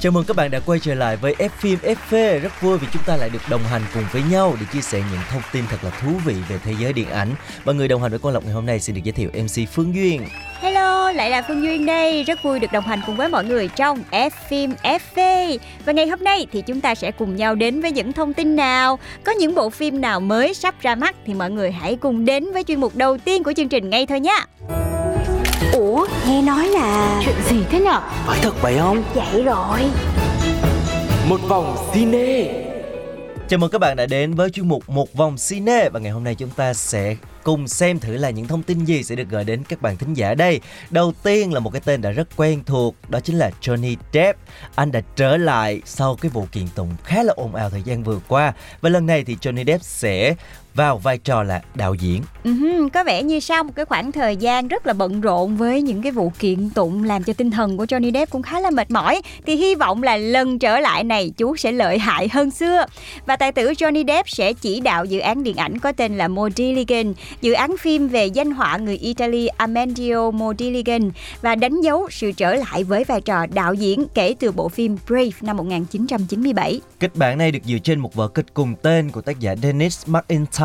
Chào mừng các bạn đã quay trở lại với F phim FV. Rất vui vì chúng ta lại được đồng hành cùng với nhau để chia sẻ những thông tin thật là thú vị về thế giới điện ảnh. Và người đồng hành với Quang Lộc ngày hôm nay xin được giới thiệu MC Phương Duyên. Hello, lại là Phương Duyên đây. Rất vui được đồng hành cùng với mọi người trong F phim FV. Và ngày hôm nay thì chúng ta sẽ cùng nhau đến với những thông tin nào, có những bộ phim nào mới sắp ra mắt thì mọi người hãy cùng đến với chuyên mục đầu tiên của chương trình ngay thôi nhé. Ủa, nghe nói là Chuyện gì thế nhở? Phải thật vậy không? vậy rồi. Một vòng cine Chào mừng các bạn đã đến với chuyên mục Một vòng cine và ngày hôm nay chúng ta sẽ cùng xem thử là những thông tin gì sẽ được gửi đến các bạn thính giả đây. Đầu tiên là một cái tên đã rất quen thuộc, đó chính là Johnny Depp. Anh đã trở lại sau cái vụ kiện tụng khá là ồn ào thời gian vừa qua và lần này thì Johnny Depp sẽ vào vai trò là đạo diễn. Uh-huh, có vẻ như sau một cái khoảng thời gian rất là bận rộn với những cái vụ kiện tụng làm cho tinh thần của Johnny Depp cũng khá là mệt mỏi thì hy vọng là lần trở lại này chú sẽ lợi hại hơn xưa và tài tử Johnny Depp sẽ chỉ đạo dự án điện ảnh có tên là Modiglian dự án phim về danh họa người Italy Amendio Modiglian và đánh dấu sự trở lại với vai trò đạo diễn kể từ bộ phim Brave năm 1997 Kịch bản này được dựa trên một vở kịch cùng tên của tác giả Dennis McIntyre.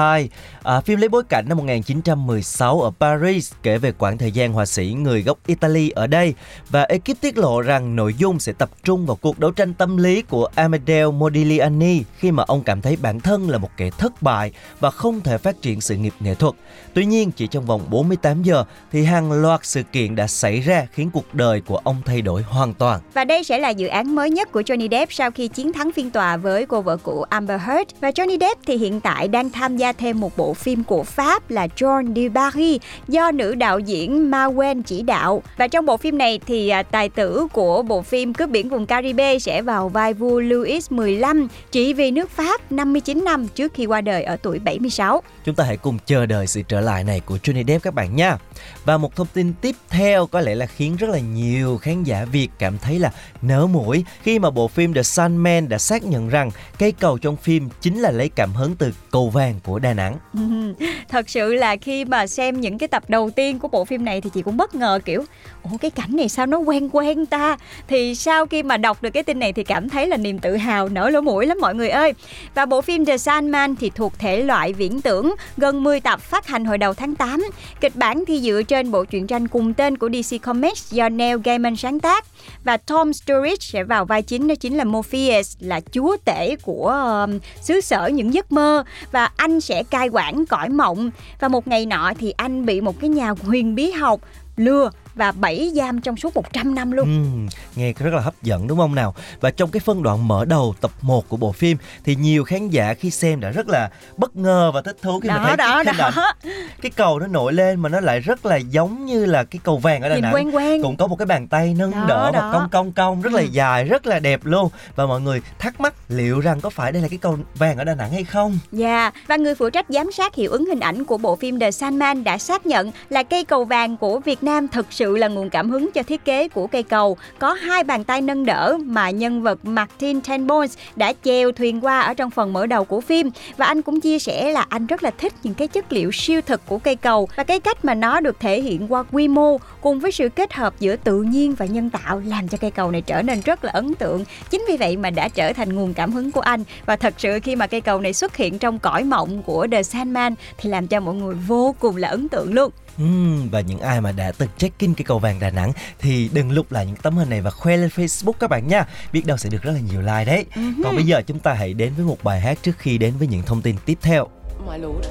À, phim lấy bối cảnh năm 1916 ở Paris, kể về quãng thời gian họa sĩ người gốc Italy ở đây và ekip tiết lộ rằng nội dung sẽ tập trung vào cuộc đấu tranh tâm lý của Amedeo Modigliani khi mà ông cảm thấy bản thân là một kẻ thất bại và không thể phát triển sự nghiệp nghệ thuật. Tuy nhiên, chỉ trong vòng 48 giờ thì hàng loạt sự kiện đã xảy ra khiến cuộc đời của ông thay đổi hoàn toàn. Và đây sẽ là dự án mới nhất của Johnny Depp sau khi chiến thắng phiên tòa với cô vợ cũ Amber Heard. Và Johnny Depp thì hiện tại đang tham gia thêm một bộ phim của Pháp là John de Barry do nữ đạo diễn Ma Wen chỉ đạo. Và trong bộ phim này thì à, tài tử của bộ phim Cướp biển vùng Caribe sẽ vào vai vua Louis 15 chỉ vì nước Pháp 59 năm trước khi qua đời ở tuổi 76. Chúng ta hãy cùng chờ đợi sự trở lại này của Johnny Depp các bạn nha. Và một thông tin tiếp theo có lẽ là khiến rất là nhiều khán giả Việt cảm thấy là nở mũi khi mà bộ phim The Sandman đã xác nhận rằng cây cầu trong phim chính là lấy cảm hứng từ cầu vàng của Đà Nẵng. Thật sự là khi mà xem những cái tập đầu tiên của bộ phim này thì chị cũng bất ngờ, kiểu, Ủa, cái cảnh này sao nó quen quen ta? Thì sau khi mà đọc được cái tin này thì cảm thấy là niềm tự hào nở lỗ mũi lắm mọi người ơi. Và bộ phim The Sandman thì thuộc thể loại viễn tưởng, Gần 10 tập phát hành hồi đầu tháng 8 Kịch bản thì dựa trên bộ truyện tranh cùng tên của DC Comics do Neil Gaiman sáng tác. Và Tom Sturridge sẽ vào vai chính đó chính là Morpheus Là chúa tể của um, xứ sở những giấc mơ. Và anh sẽ cai quản cõi mộng. Và một ngày nọ thì anh bị một cái nhà huyền bí học lừa và bẫy giam trong suốt 100 năm luôn. Ừm, nghe rất là hấp dẫn đúng không nào? Và trong cái phân đoạn mở đầu tập 1 của bộ phim thì nhiều khán giả khi xem đã rất là bất ngờ và thích thú khi mà Đó thấy đó cái đó. cái cầu nó nổi lên mà nó lại rất là giống như là cái cầu vàng ở Đà Nẵng. quen quen. Cũng có một cái bàn tay nâng Đó, đỡ và cong cong cong rất là Ừ. dài, rất là đẹp luôn. Và mọi người thắc mắc liệu rằng có phải đây là cái cầu vàng ở Đà Nẵng hay không? Dạ, và người phụ trách giám sát hiệu ứng hình ảnh của bộ phim The Sandman đã xác nhận là cây cầu vàng của Việt Nam thực sự là nguồn cảm hứng cho thiết kế của cây cầu. Có hai bàn tay nâng đỡ mà nhân vật Martin Tenbones đã chèo thuyền qua ở trong phần mở đầu của phim. Và anh cũng chia sẻ là anh rất là thích những cái chất liệu siêu thực của cây cầu và cái cách mà nó được thể hiện qua quy mô cùng với sự kết hợp giữa tự nhiên và nhân tạo làm cho cây cầu này trở nên rất là ấn tượng. Chính vì vậy mà đã trở thành nguồn cảm hứng của anh và thật sự khi mà cây cầu này xuất hiện trong cõi mộng của The Sandman thì làm cho mọi người vô cùng là ấn tượng luôn. Ừm, và những ai mà đã từng check-in cái cầu vàng Đà Nẵng thì đừng lúc lại những tấm hình này và khoe lên Facebook các bạn nha. Biết đâu sẽ được rất là nhiều like đấy. Còn bây giờ chúng ta hãy đến với một bài hát trước khi đến với những thông tin tiếp theo. My lord.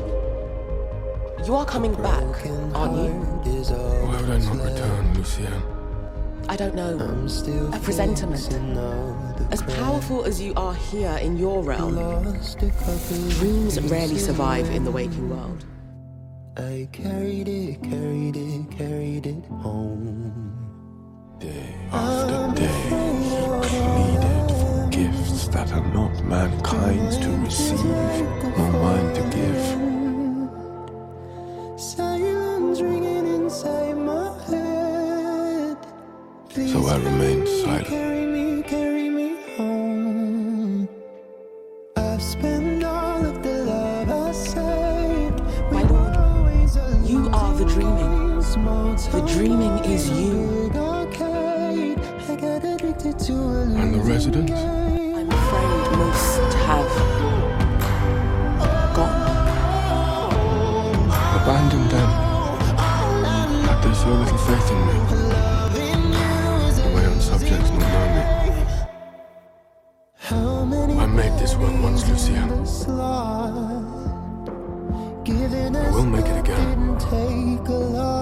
You are coming back, aren't you? Why would I not return, Lucia? I don't know. A presentiment. As powerful as you are here in your realm, dreams rarely survive in the waking world. I carried it, carried it, carried it home. Day after day, he pleaded for gifts that are not mankind's to receive, nor mine to give. Silence ringing inside my head. So I remained silent. Dreaming is you. I got addicted to a And the residents? I'm afraid most have gone. Abandoned them. Had they so little faith in me? My own subjects not know me? I made this world once, Lucian. I will make it again.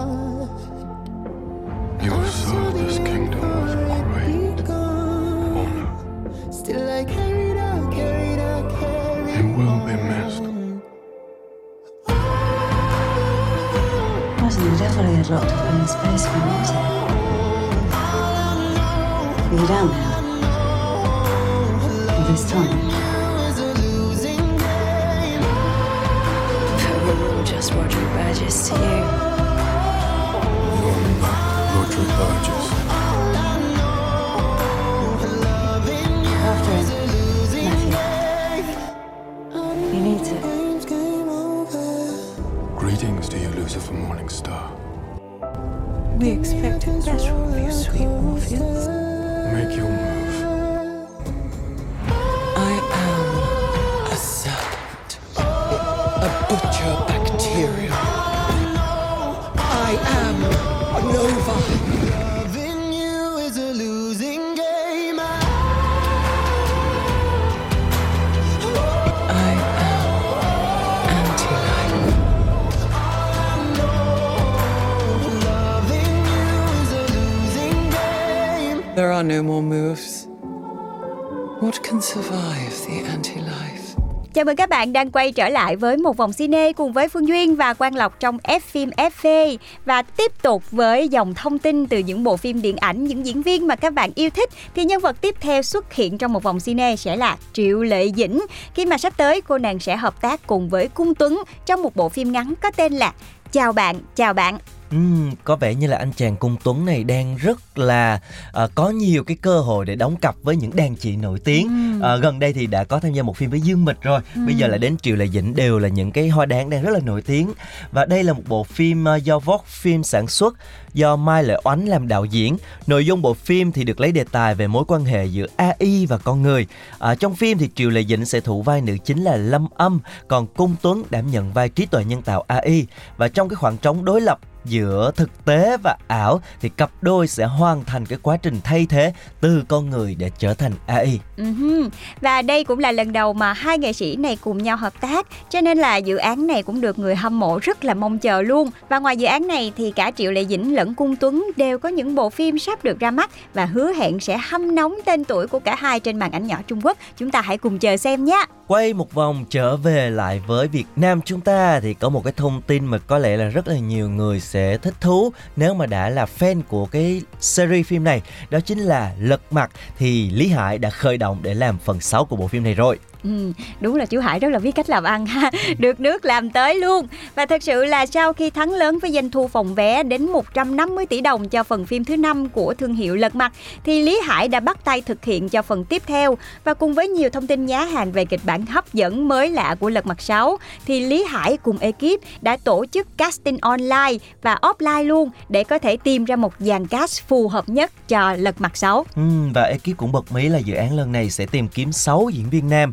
Miraban el rotto con le space famose. Miraba the storm. Just what your to you. Remember, Lord your badges. To you, Lucifer Morningstar. We expected better of you, sweet Morpheus. Make your There are no more moves. What can survive the anti-life? Chào mừng các bạn đang quay trở lại với một vòng cine cùng với Phương Duyên và Quang Lộc trong F phim FV và tiếp tục với dòng thông tin từ những bộ phim điện ảnh, những diễn viên mà các bạn yêu thích thì nhân vật tiếp theo xuất hiện trong một vòng cine sẽ là Triệu Lệ Dĩnh khi mà sắp tới cô nàng sẽ hợp tác cùng với Cung Tuấn trong một bộ phim ngắn có tên là Chào bạn, chào bạn. Ừm, có vẻ như là anh chàng cung tuấn này đang rất là ờ, có nhiều cái cơ hội để đóng cặp với những đàn chị nổi tiếng. Ờ, gần đây thì đã có tham gia một phim với dương mịch rồi. Bây giờ lại đến triệu lệ dĩnh đều là những cái hoa đáng đang rất là nổi tiếng. Và đây là một bộ phim ờ, do Vogue phim sản xuất do Mai Lệ Oánh làm đạo diễn. Nội dung bộ phim thì được lấy đề tài về mối quan hệ giữa AI và con người. Ờ, trong phim thì triệu lệ dĩnh sẽ thủ vai nữ chính là Lâm Âm còn cung tuấn đảm nhận vai trí tuệ nhân tạo AI và trong cái khoảng trống đối lập giữa thực tế và ảo thì cặp đôi sẽ hoàn thành cái quá trình thay thế từ con người để trở thành AI. Ừm, Và đây cũng là lần đầu mà hai nghệ sĩ này cùng nhau hợp tác Cho nên là dự án này cũng được người hâm mộ rất là mong chờ luôn. Và ngoài dự án này thì cả Triệu Lệ Dĩnh lẫn Cung Tuấn đều có những bộ phim sắp được ra mắt Và hứa hẹn sẽ hâm nóng tên tuổi của cả hai trên màn ảnh nhỏ Trung Quốc. Chúng ta hãy cùng chờ xem nhé. Quay một vòng trở về lại với Việt Nam chúng ta thì có một cái thông tin mà có lẽ là rất là nhiều người sẽ thích thú nếu mà đã là fan của cái series phim này đó chính là Lật Mặt thì Lý Hải đã khởi động để làm phần 6 của bộ phim này rồi. Ừ, đúng là chú Hải rất là biết cách làm ăn ha. Được nước làm tới luôn. Và thật sự là sau khi thắng lớn với doanh thu phòng vé đến 150 tỷ đồng cho phần phim thứ năm của thương hiệu Lật Mặt Thì Lý Hải đã bắt tay thực hiện cho phần tiếp theo. Và cùng với nhiều thông tin nhá hàng về kịch bản hấp dẫn mới lạ của Lật Mặt 6 Thì Lý Hải cùng ekip đã tổ chức casting online và offline luôn Để có thể tìm ra một dàn cast phù hợp nhất cho Lật Mặt 6 Ừm, và ekip cũng bật mí là dự án lần này sẽ tìm kiếm 6 diễn viên nam,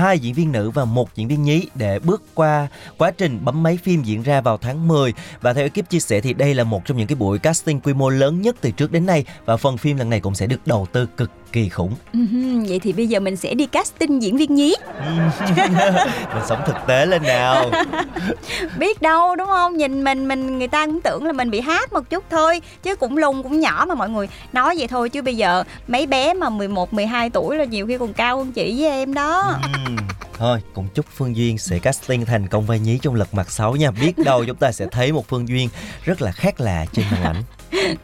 hai diễn viên nữ và một diễn viên nhí để bước qua quá trình bấm máy phim diễn ra vào tháng 10 và theo ekip chia sẻ thì đây là một trong những cái buổi casting quy mô lớn nhất từ trước đến nay và phần phim lần này cũng sẽ được đầu tư cực kỳ khủng. Vậy thì bây giờ mình sẽ đi casting diễn viên nhí. Mình sống thực tế lên nào. biết đâu đúng không? Nhìn mình mình người ta cũng tưởng là mình bị hát một chút thôi chứ cũng lùn cũng nhỏ mà mọi người nói vậy thôi. Chứ bây giờ mấy bé mà 11 12 tuổi là nhiều khi còn cao hơn chị với em đó thôi cũng chúc Phương Duyên sẽ casting thành công vai nhí trong lật mặt 6 nha. Biết đâu chúng ta sẽ thấy một Phương Duyên rất là khác lạ trên màn ảnh.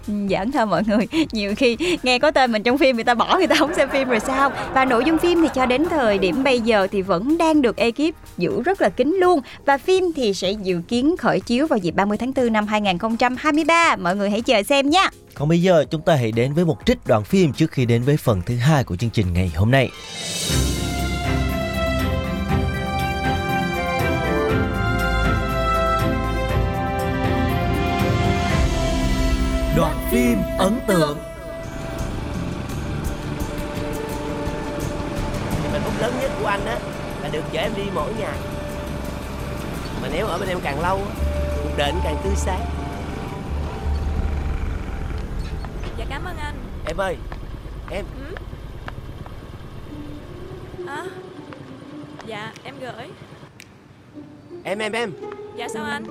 Giỡn thôi mọi người nhiều khi nghe có tên mình trong phim người ta bỏ người ta không xem phim rồi sao? Và nội dung phim thì cho đến thời điểm bây giờ thì vẫn đang được ekip giữ rất là kín luôn. Và phim thì sẽ dự kiến khởi chiếu vào dịp 30 tháng 4 năm 2023 mọi người hãy chờ xem nhé còn bây giờ chúng ta hãy đến với một trích đoạn phim trước khi đến với phần thứ hai của chương trình ngày hôm nay Đoạn phim ấn tượng. Niềm hạnh phúc lớn nhất của anh á là được chở em đi mỗi ngày. Mà nếu ở bên em càng lâu á, cuộc đời anh càng tươi sáng. Dạ cảm ơn anh. Em ơi, em. Ừ? À, dạ em gửi. Em em em. Dạ sao anh?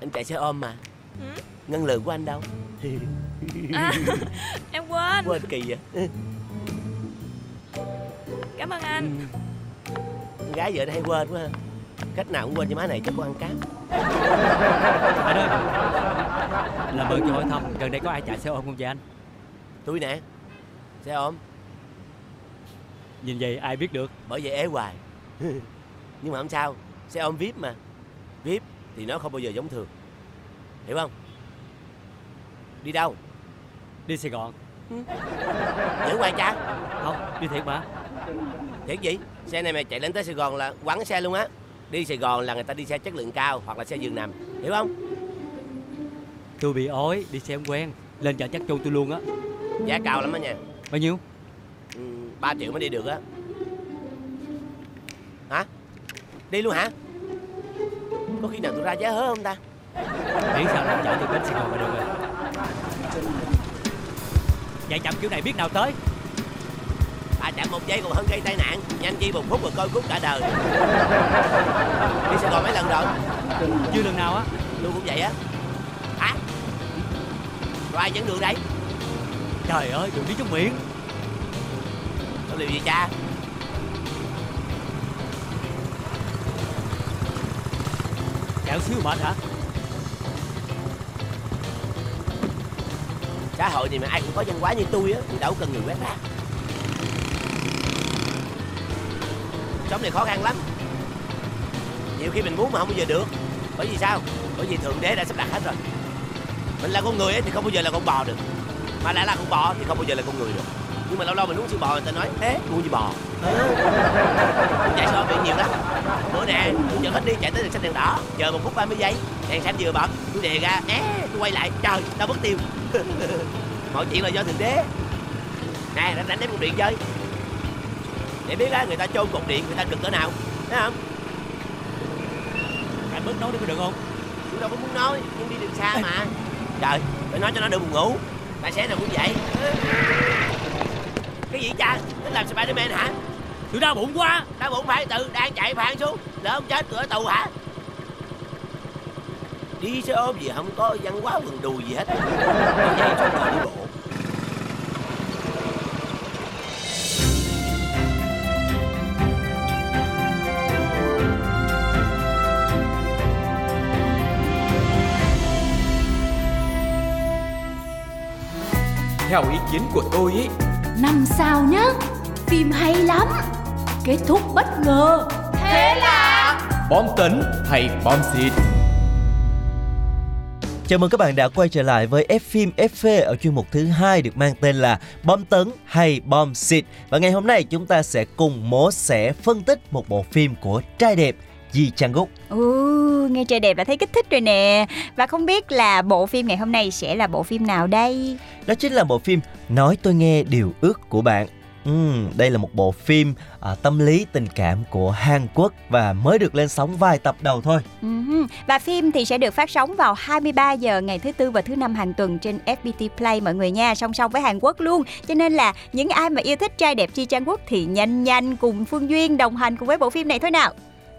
Anh chạy xe ôm mà. Ừ? Ngân lượng của anh đâu à, Em quên. Quên kỳ vậy? Cảm ơn anh. Ừ. Con gái vợ hay quên quá ha. Cách nào cũng quên cho má này chắc có ăn cám. Anh ơi. Làm ơn cho hỏi thăm Gần đây có ai chạy xe ôm không vậy anh? Tôi nè. Xe ôm. Nhìn vậy ai biết được? Bởi vậy ế hoài. Nhưng mà không sao. Xe ôm VIP mà. VIP thì nó không bao giờ giống thường. Hiểu không Đi đâu? Đi Sài Gòn. Ừ. Giỡn hoài cha. Không đi thiệt mà. Thiệt gì? Xe này mày chạy lên tới Sài Gòn là quắn xe luôn á. Đi Sài Gòn là người ta đi xe chất lượng cao Hoặc là xe giường nằm. Hiểu không? Tôi bị ói Đi xe không quen. Lên chợ chắc châu tôi luôn á. Giá cao lắm á nha. Bao nhiêu? Ừ, 3 triệu mới đi được á. Hả? Đi luôn hả? Có khi nào tôi ra giá hớ không ta? Miễn sao làm chở tôi đến Sài Gòn là được rồi Chạy chậm kiểu này biết nào tới. À chậm một giây còn hơn gây tai nạn. Nhanh chi một phút rồi coi cút cả đời. Đi Sài Gòn mấy lần rồi? Chưa lần nào á. Luôn cũng vậy á. Hả? Rồi ai dẫn đường đây? Trời ơi đường đi trong miệng Có điều gì cha? Kẹo xíu mệt hả Xã hội này mà ai cũng có văn hóa như tôi á, Thì đâu cần người quét rác. Sống này khó khăn lắm. Nhiều khi mình muốn mà không bao giờ được. Bởi vì sao? Bởi vì Thượng Đế đã sắp đặt hết rồi. Mình là con người ấy thì không bao giờ là con bò được. Mà lại là con bò thì không bao giờ là con người được. Nhưng mà lâu lâu mình uống sữa bò, người ta nói Thế mua gì bò? Chạy so bị nhiều lắm. Bữa nè, tôi chở hết đi, chạy tới đường xanh đèn đỏ. Chờ một phút 30 giây, Đèn xanh vừa bật, Tôi đè ra é tôi quay lại. Trời, tao mất tiêu. Mọi chuyện là do Thượng Đế. Nè rảnh rảnh đem cục điện chơi. Để biết á người ta chôn cục điện người ta cực cỡ nào. Thấy không? Anh bớt nói đi có được không? Tôi đâu có muốn nói Nhưng đi đường xa mà. Trời phải nói cho nó đỡ buồn ngủ. Tài xế nào cũng vậy. Cái gì cha? Tính làm Spiderman hả? Tôi đau bụng quá. Đau bụng phải tự đang chạy phản xuống. Lỡ không chết cửa tù hả Đi xe ôm gì không có văn hóa quần đùi gì hết. Dây trong cờ đi bộ. Theo ý kiến của tôi ý Năm sao nhá Phim hay lắm Kết thúc bất ngờ. Thế là Bom tấn hay bom xịt Chào mừng các bạn đã quay trở lại với F phim FV ở chuyên mục thứ hai được mang tên là Bom tấn hay bom xịt. Và ngày hôm nay chúng ta sẽ cùng mố sẽ phân tích một bộ phim của trai đẹp Ji Chang Guk. Ừ, nghe trai đẹp là thấy kích thích rồi nè. Và không biết là bộ phim ngày hôm nay sẽ là bộ phim nào đây? Đó chính là bộ phim Nói tôi nghe điều ước của bạn. Ừ, đây là một bộ phim à, tâm lý tình cảm của Hàn Quốc và mới được lên sóng vài tập đầu thôi. Ừ, và phim thì sẽ được phát sóng vào 23 giờ ngày thứ tư và thứ năm hàng tuần trên FPT Play mọi người nha, song song với Hàn Quốc luôn. Cho nên là những ai mà yêu thích trai đẹp Chi Trang Quốc thì nhanh nhanh cùng Phương Duyên đồng hành cùng với bộ phim này thôi nào.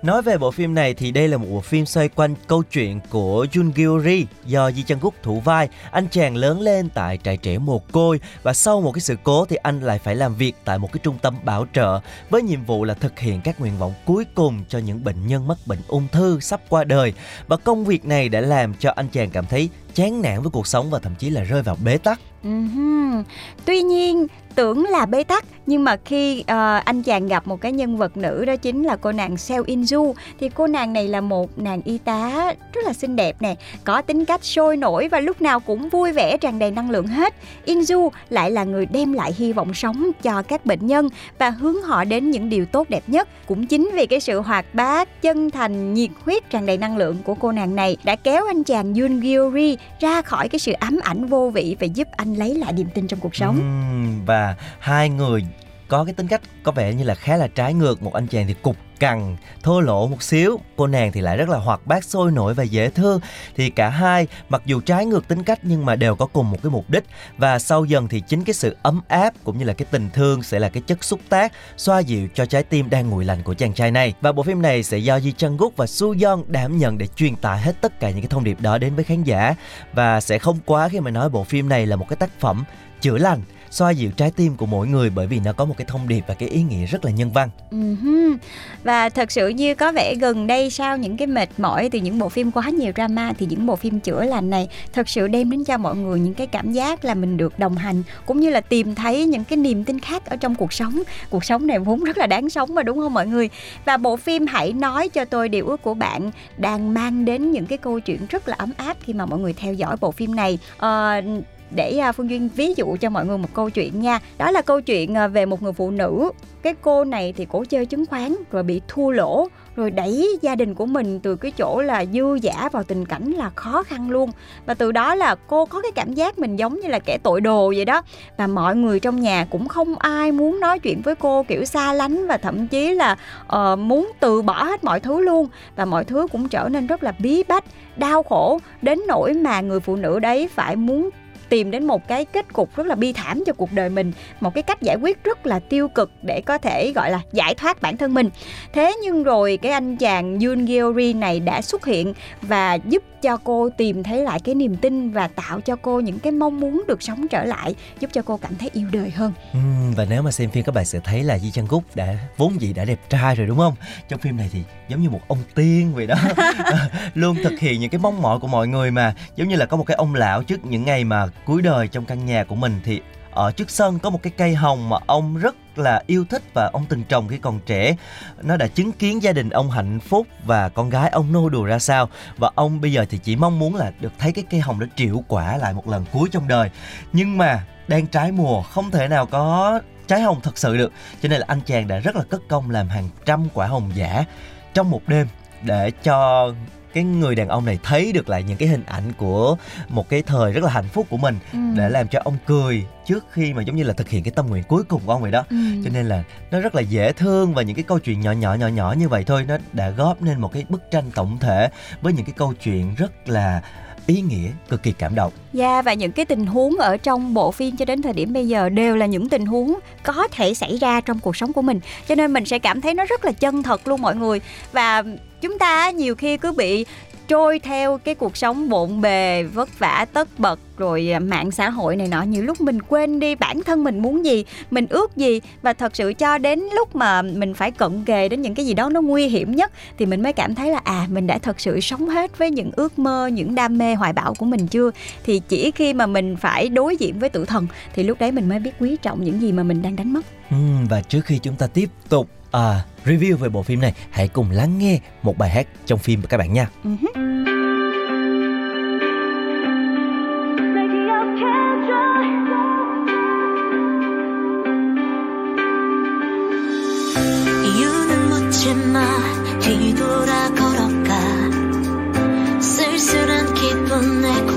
Nói về bộ phim này thì đây là một bộ phim xoay quanh câu chuyện của Jun Gyuri do Ji Chang Guk thủ vai. Anh chàng lớn lên tại trại trẻ mồ côi và sau một cái sự cố thì anh lại phải làm việc tại một cái trung tâm bảo trợ với nhiệm vụ là thực hiện các nguyện vọng cuối cùng cho những bệnh nhân mắc bệnh ung thư sắp qua đời. Và công việc này đã làm cho anh chàng cảm thấy chán nản với cuộc sống và thậm chí là rơi vào bế tắc. Uh-huh. Tuy nhiên tưởng là bế tắc nhưng mà khi uh, anh chàng gặp một cái nhân vật nữ đó chính là cô nàng Seo Inju thì cô nàng này là một nàng y tá rất là xinh đẹp nè có tính cách sôi nổi và lúc nào cũng vui vẻ tràn đầy năng lượng hết Inju lại là người đem lại hy vọng sống cho các bệnh nhân và hướng họ đến những điều tốt đẹp nhất cũng chính vì cái sự hoạt bát chân thành nhiệt huyết tràn đầy năng lượng của cô nàng này đã kéo anh chàng Yoon Gyori ra khỏi cái sự ám ảnh vô vị và giúp anh lấy lại niềm tin trong cuộc sống. Uhm, và hai người có cái tính cách có vẻ như là khá là trái ngược, một anh chàng thì cục cằn, thô lỗ một xíu. Cô nàng thì lại rất là hoạt bát, sôi nổi và dễ thương. Thì cả hai, mặc dù trái ngược tính cách nhưng mà đều có cùng một cái mục đích. Và sau dần thì chính cái sự ấm áp cũng như là cái tình thương sẽ là cái chất xúc tác xoa dịu cho trái tim đang nguội lạnh của chàng trai này. Và bộ phim này sẽ do Ji Chang Guk và Su Yeon đảm nhận để truyền tải hết tất cả những cái thông điệp đó đến với khán giả. Và sẽ không quá khi mà nói bộ phim này là một cái tác phẩm chữa lành xoa dịu trái tim của mỗi người bởi vì nó có một cái thông điệp và cái ý nghĩa rất là nhân văn. Uh-huh. Và thật sự như có vẻ gần đây sau những cái mệt mỏi từ những bộ phim quá nhiều drama thì những bộ phim chữa lành này thật sự đem đến cho mọi người những cái cảm giác là mình được đồng hành cũng như là tìm thấy những cái niềm tin khác ở trong cuộc sống. Cuộc sống này vốn rất là đáng sống mà đúng không mọi người? Và bộ phim hãy nói cho tôi điều ước của bạn đang mang đến những cái câu chuyện rất là ấm áp khi mà mọi người theo dõi bộ phim này. Uh, để à, phương duyên ví dụ cho mọi người một câu chuyện nha. Đó là câu chuyện à, về một người phụ nữ. Cái cô này thì cổ chơi chứng khoán rồi bị thua lỗ rồi đẩy gia đình của mình từ cái chỗ là dư giả vào tình cảnh là khó khăn luôn. Và từ đó là cô có cái cảm giác mình giống như là kẻ tội đồ vậy đó. Và mọi người trong nhà cũng không ai muốn nói chuyện với cô kiểu xa lánh và thậm chí là uh, muốn từ bỏ hết mọi thứ luôn. Và mọi thứ cũng trở nên rất là bí bách đau khổ đến nỗi mà người phụ nữ đấy phải muốn tìm đến một cái kết cục rất là bi thảm cho cuộc đời mình, một cái cách giải quyết rất là tiêu cực để có thể, gọi là, giải thoát bản thân mình. Thế nhưng rồi cái anh chàng Yoon Geori này đã xuất hiện và giúp cho cô tìm thấy lại cái niềm tin và tạo cho cô những cái mong muốn được sống trở lại giúp cho cô cảm thấy yêu đời hơn. Ừ, và nếu mà xem phim các bạn sẽ thấy là Di Chang Guk đã vốn dĩ đã đẹp trai rồi đúng không? Trong phim này thì giống như một ông tiên vậy đó. Luôn thực hiện những cái mong mỏi của mọi người mà. Giống như là có một cái ông lão trước những ngày mà cuối đời trong căn nhà của mình thì ở trước sân có một cái cây hồng mà ông rất là yêu thích và ông từng trồng khi còn trẻ. Nó đã chứng kiến gia đình ông hạnh phúc và con gái ông nô đùa ra sao. Và ông bây giờ thì chỉ mong muốn là được thấy cái cây hồng đó triệu quả lại một lần cuối trong đời. Nhưng mà đang trái mùa, không thể nào có trái hồng thật sự được. Cho nên là anh chàng đã rất là cất công làm hàng trăm quả hồng giả trong một đêm để cho cái người đàn ông này thấy được lại những cái hình ảnh của một cái thời rất là hạnh phúc của mình ừ. để làm cho ông cười trước khi mà giống như là thực hiện cái tâm nguyện cuối cùng của ông vậy đó ừ. cho nên là nó rất là dễ thương và những cái câu chuyện nhỏ nhỏ nhỏ nhỏ như vậy thôi nó đã góp nên một cái bức tranh tổng thể với những cái câu chuyện rất là ý nghĩa cực kỳ cảm động. Dạ yeah, và những cái tình huống ở trong bộ phim cho đến thời điểm bây giờ đều là những tình huống có thể xảy ra trong cuộc sống của mình. Cho nên mình sẽ cảm thấy nó rất là chân thật luôn mọi người. Và chúng ta nhiều khi cứ bị trôi theo cái cuộc sống bộn bề vất vả tất bật rồi à, mạng xã hội này nọ nhiều lúc mình quên đi bản thân mình muốn gì mình ước gì. Và thật sự cho đến lúc mà mình phải cận kề đến những cái gì đó nó nguy hiểm nhất thì mình mới cảm thấy là à mình đã thật sự sống hết với những ước mơ những đam mê hoài bão của mình chưa? Thì chỉ khi mà mình phải đối diện với tử thần thì lúc đấy mình mới biết quý trọng những gì mà mình đang đánh mất. Ừ, và trước khi chúng ta tiếp tục à, review về bộ phim này hãy cùng lắng nghe một bài hát trong phim các bạn nha. Uh-huh. 뒤돌아 걸어가 쓸쓸한 기분 내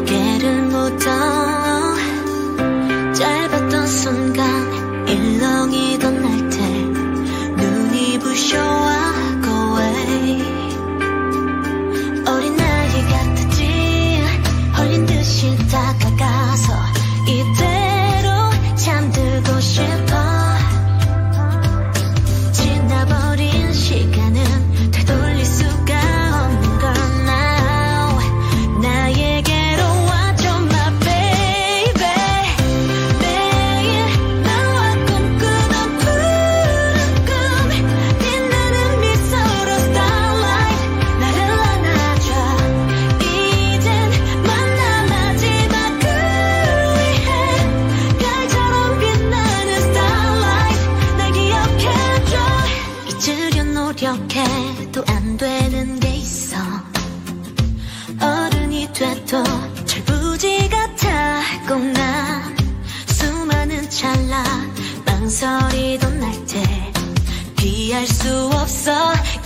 피할 수 없어.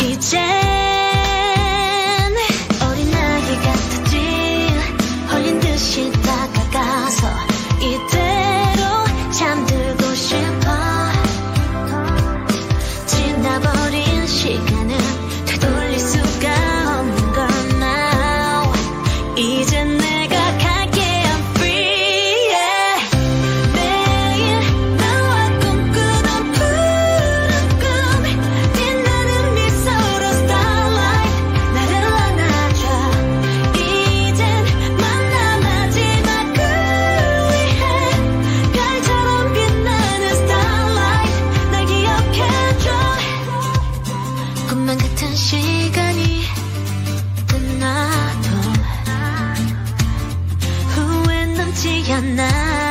이젠 쉽지 않아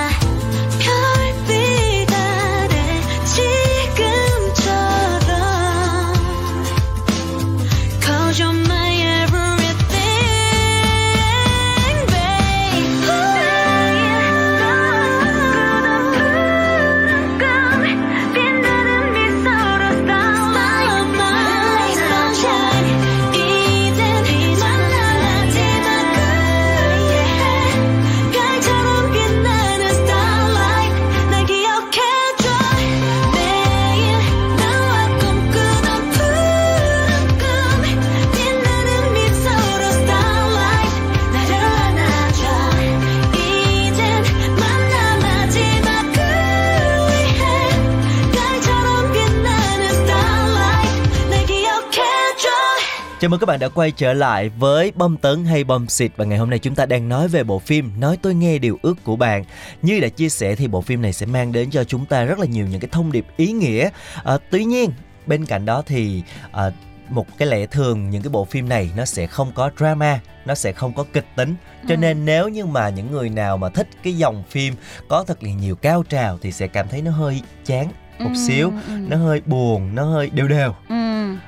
Chào mừng các bạn đã quay trở lại với Bom Tấn hay Bom Xịt và ngày hôm nay chúng ta đang nói về bộ phim Nói tôi nghe điều ước của bạn. Như đã chia sẻ thì bộ phim này sẽ mang đến cho chúng ta rất là nhiều những cái thông điệp ý nghĩa. À, tuy nhiên bên cạnh đó thì à, một cái lẽ thường những cái bộ phim này nó sẽ không có drama nó sẽ không có kịch tính cho Ừ. nên nếu như mà những người nào mà thích cái dòng phim có thật là nhiều cao trào thì sẽ cảm thấy nó hơi chán một Ừ, xíu ừ. nó hơi buồn nó hơi đều đều Ừ.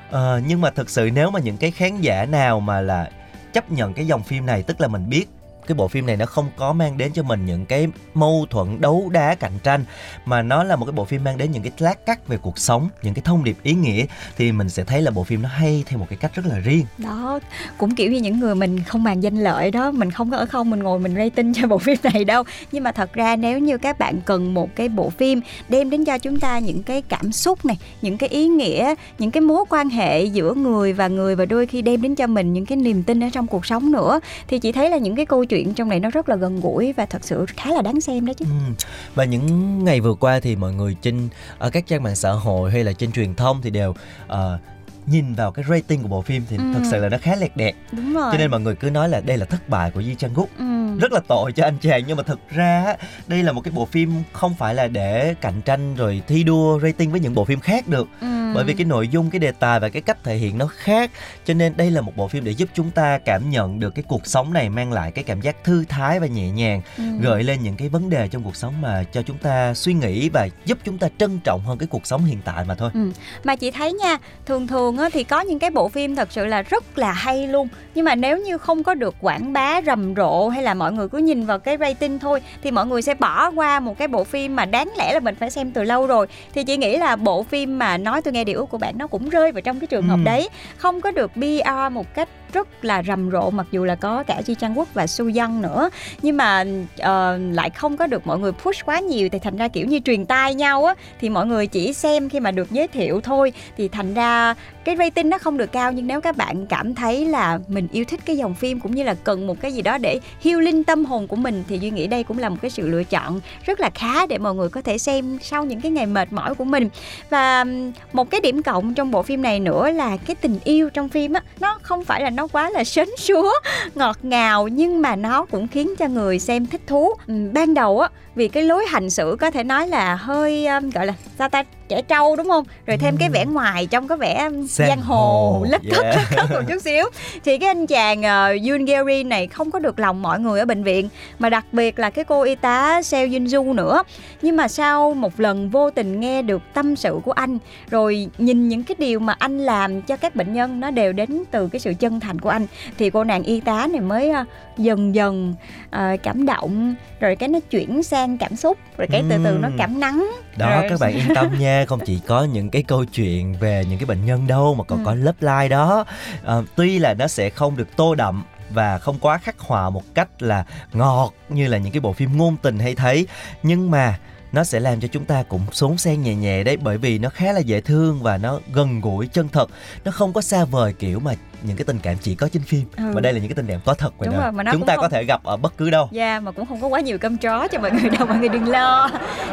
Ờ, nhưng mà thực sự nếu mà những cái khán giả nào mà là chấp nhận cái dòng phim này tức là mình biết cái bộ phim này nó không có mang đến cho mình những cái mâu thuẫn đấu đá cạnh tranh, mà nó là một cái bộ phim mang đến những cái lát cắt về cuộc sống, những cái thông điệp ý nghĩa, thì mình sẽ thấy là bộ phim nó hay theo một cái cách rất là riêng. Đó, cũng kiểu như những người mình không màng danh lợi đó, mình không có ở không, mình ngồi mình rating cho bộ phim này đâu. Nhưng mà thật ra nếu như các bạn cần một cái bộ phim đem đến cho chúng ta những cái cảm xúc này, những cái ý nghĩa, những cái mối quan hệ giữa người và người và đôi khi đem đến cho mình những cái niềm tin ở trong cuộc sống nữa, thì chị thấy là những cái câu chuyện trong này nó rất là gần gũi và thật sự khá là đáng xem đó chứ Ừ. Và những ngày vừa qua thì mọi người trên ở các trang mạng xã hội hay là trên truyền thông thì đều uh, nhìn vào cái rating của bộ phim thì Ừ. thật sự là nó khá lẹt đẹt. đúng rồi Cho nên mọi người cứ nói là đây là thất bại của Di Chang Guk. ừ. Rất là tội cho anh chàng nhưng mà thực ra đây là một cái bộ phim không phải là để cạnh tranh rồi thi đua rating với những bộ phim khác được. Ừ. Bởi vì cái nội dung, cái đề tài và cái cách thể hiện nó khác Cho nên đây là một bộ phim để giúp chúng ta cảm nhận được cái cuộc sống này Mang lại cái cảm giác thư thái và nhẹ nhàng Ừ. Gợi lên những cái vấn đề trong cuộc sống mà cho chúng ta suy nghĩ Và giúp chúng ta trân trọng hơn cái cuộc sống hiện tại mà thôi Ừ. Mà chị thấy nha, thường thường á, thì có những cái bộ phim thật sự là rất là hay luôn. Nhưng mà nếu như không có được quảng bá rầm rộ hay là mọi người cứ nhìn vào cái rating thôi Thì mọi người sẽ bỏ qua một cái bộ phim mà đáng lẽ là mình phải xem từ lâu rồi. Thì chị nghĩ là bộ phim mà nói tôi nghe điều ước của bạn nó cũng rơi vào trong cái trường hợp Ừ. đấy. Không có được PR một cách rất là rầm rộ mặc dù là có cả Chi Trang Quốc và Su Dân nữa. Nhưng mà uh, lại không có được mọi người push quá nhiều thì thành ra kiểu như truyền tai nhau á. Thì mọi người chỉ xem khi mà được giới thiệu thôi. Thì thành ra cái rating nó không được cao nhưng nếu các bạn cảm thấy là mình yêu thích cái dòng phim cũng như là cần một cái gì đó để healing tâm hồn của mình thì duy nghĩ đây cũng là một cái sự lựa chọn rất là khá để mọi người có thể xem sau những cái ngày mệt mỏi của mình. Và một cái điểm cộng trong bộ phim này nữa là cái tình yêu trong phim á nó không phải là nó quá là sến súa, ngọt ngào, nhưng mà nó cũng khiến cho người xem thích thú. Ban đầu á vì cái lối hành xử có thể nói là hơi um, gọi là sao ta trẻ trâu đúng không? Rồi thêm cái vẻ ngoài trong có vẻ giang hồ lất cất Yeah. lất cất một chút xíu. Thì cái anh chàng uh, Yoon Gary này không có được lòng mọi người ở bệnh viện mà đặc biệt là cái cô y tá Seo Yun Du nữa. Nhưng mà sau một lần vô tình nghe được tâm sự của anh rồi nhìn những cái điều mà anh làm cho các bệnh nhân nó đều đến từ cái sự chân thành của anh thì cô nàng y tá này mới ờ, dần dần ờ, cảm động rồi cái nó chuyển sang cảm xúc rồi cái từ từ nó cảm nắng. Đó rồi. các bạn yên tâm nha không chỉ có những cái câu chuyện về những cái bệnh nhân đâu mà còn Ừ. có lớp like đó. À, tuy là nó sẽ không được tô đậm và không quá khắc họa một cách là ngọt như là những cái bộ phim ngôn tình hay thấy nhưng mà nó sẽ làm cho chúng ta cũng xốn xen nhẹ nhẹ đấy bởi vì nó khá là dễ thương và nó gần gũi chân thật. Nó không có xa vời kiểu mà những cái tình cảm chỉ có trên phim. Ừ. mà đây là những cái tình cảm có thật ngoài đời rồi, chúng cũng ta không- có thể gặp ở bất cứ đâu. Dạ mà cũng không có quá nhiều cơm chó cho mọi người đâu mọi người đừng lo.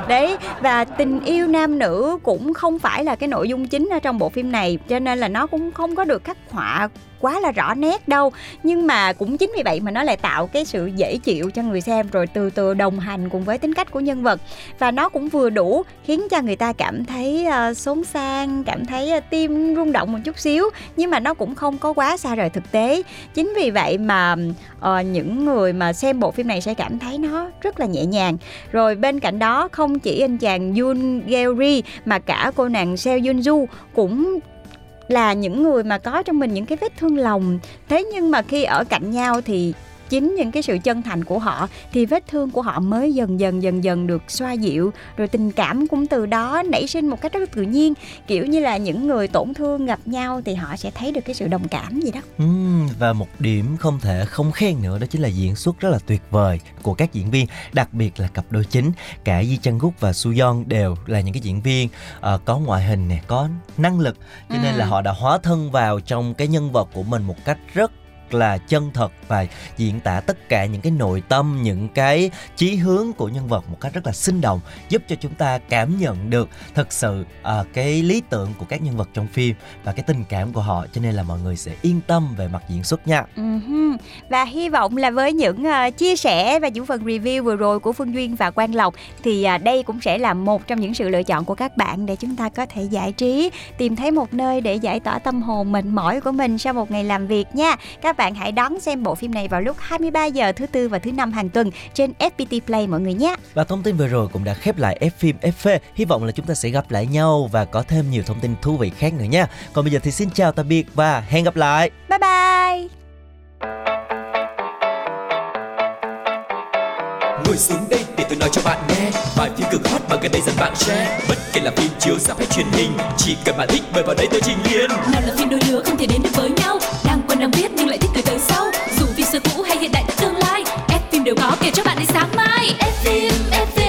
Đấy và tình yêu nam nữ cũng không phải là cái nội dung chính ở trong bộ phim này Cho nên là nó cũng không có được khắc họa quá là rõ nét đâu. Nhưng mà cũng chính vì vậy mà nó lại tạo cái sự dễ chịu cho người xem Rồi từ từ đồng hành cùng với tính cách của nhân vật. Và nó cũng vừa đủ khiến cho người ta cảm thấy uh, xốn sang Cảm thấy uh, tim rung động một chút xíu Nhưng mà nó cũng không có quá xa rời thực tế. Chính vì vậy mà uh, những người mà xem bộ phim này sẽ cảm thấy nó rất là nhẹ nhàng. Rồi bên cạnh đó không chỉ anh chàng Yoon Gary mà cả cô nàng Seo Yoon Ju cũng là những người mà có trong mình những cái vết thương lòng. Thế nhưng mà khi ở cạnh nhau thì chính những cái sự chân thành của họ thì vết thương của họ mới dần dần dần dần được xoa dịu. Rồi tình cảm cũng từ đó nảy sinh một cách rất tự nhiên. Kiểu như là những người tổn thương gặp nhau thì họ sẽ thấy được cái sự đồng cảm gì đó. Và một điểm không thể không khen nữa đó chính là diễn xuất rất là tuyệt vời của các diễn viên, đặc biệt là cặp đôi chính. Cả Ji Chang Guk và Su Yeon đều là những cái diễn viên ờ, có ngoại hình nè, có năng lực, cho nên là họ đã hóa thân vào trong cái nhân vật của mình một cách rất là chân thật và diễn tả tất cả những cái nội tâm những cái chí hướng của nhân vật một cách rất là sinh động giúp cho chúng ta cảm nhận được thật sự ờ, cái lý tưởng của các nhân vật trong phim và cái tình cảm của họ. Cho nên là mọi người sẽ yên tâm về mặt diễn xuất nha. Ừm, Và hy vọng là với những uh, chia sẻ và những phần review vừa rồi của Phương Duyên và Quang Lộc thì uh, đây cũng sẽ là một trong những sự lựa chọn của các bạn để chúng ta có thể giải trí, tìm thấy một nơi để giải tỏa tâm hồn mệt mỏi của mình sau một ngày làm việc nha. Các bạn hãy đón xem bộ phim này vào lúc 23 giờ thứ tư và thứ năm hàng tuần trên FPT Play mọi người nhé. Và thông tin vừa rồi cũng đã khép lại F phim FV. Hy vọng là chúng ta sẽ gặp lại nhau và có thêm nhiều thông tin thú vị khác nữa nha. Còn bây giờ thì xin chào tạm biệt và hẹn gặp lại. Bye bye. Ngồi xuống đây để tôi nói cho bạn nghe Bài phim cực hot mà gần đây dần bạn share Bất kể là phim chiếu ra hay truyền hình Chỉ cần bạn thích mời vào đây tôi trình liền nào là phim đôi lứa không thể đến được với nhau đang biết nhưng lại thích từ từ sau. Dù phim xưa cũ hay hiện đại, tương lai ép phim đều có kể cho bạn đến sáng mai. Ép phim ép phim.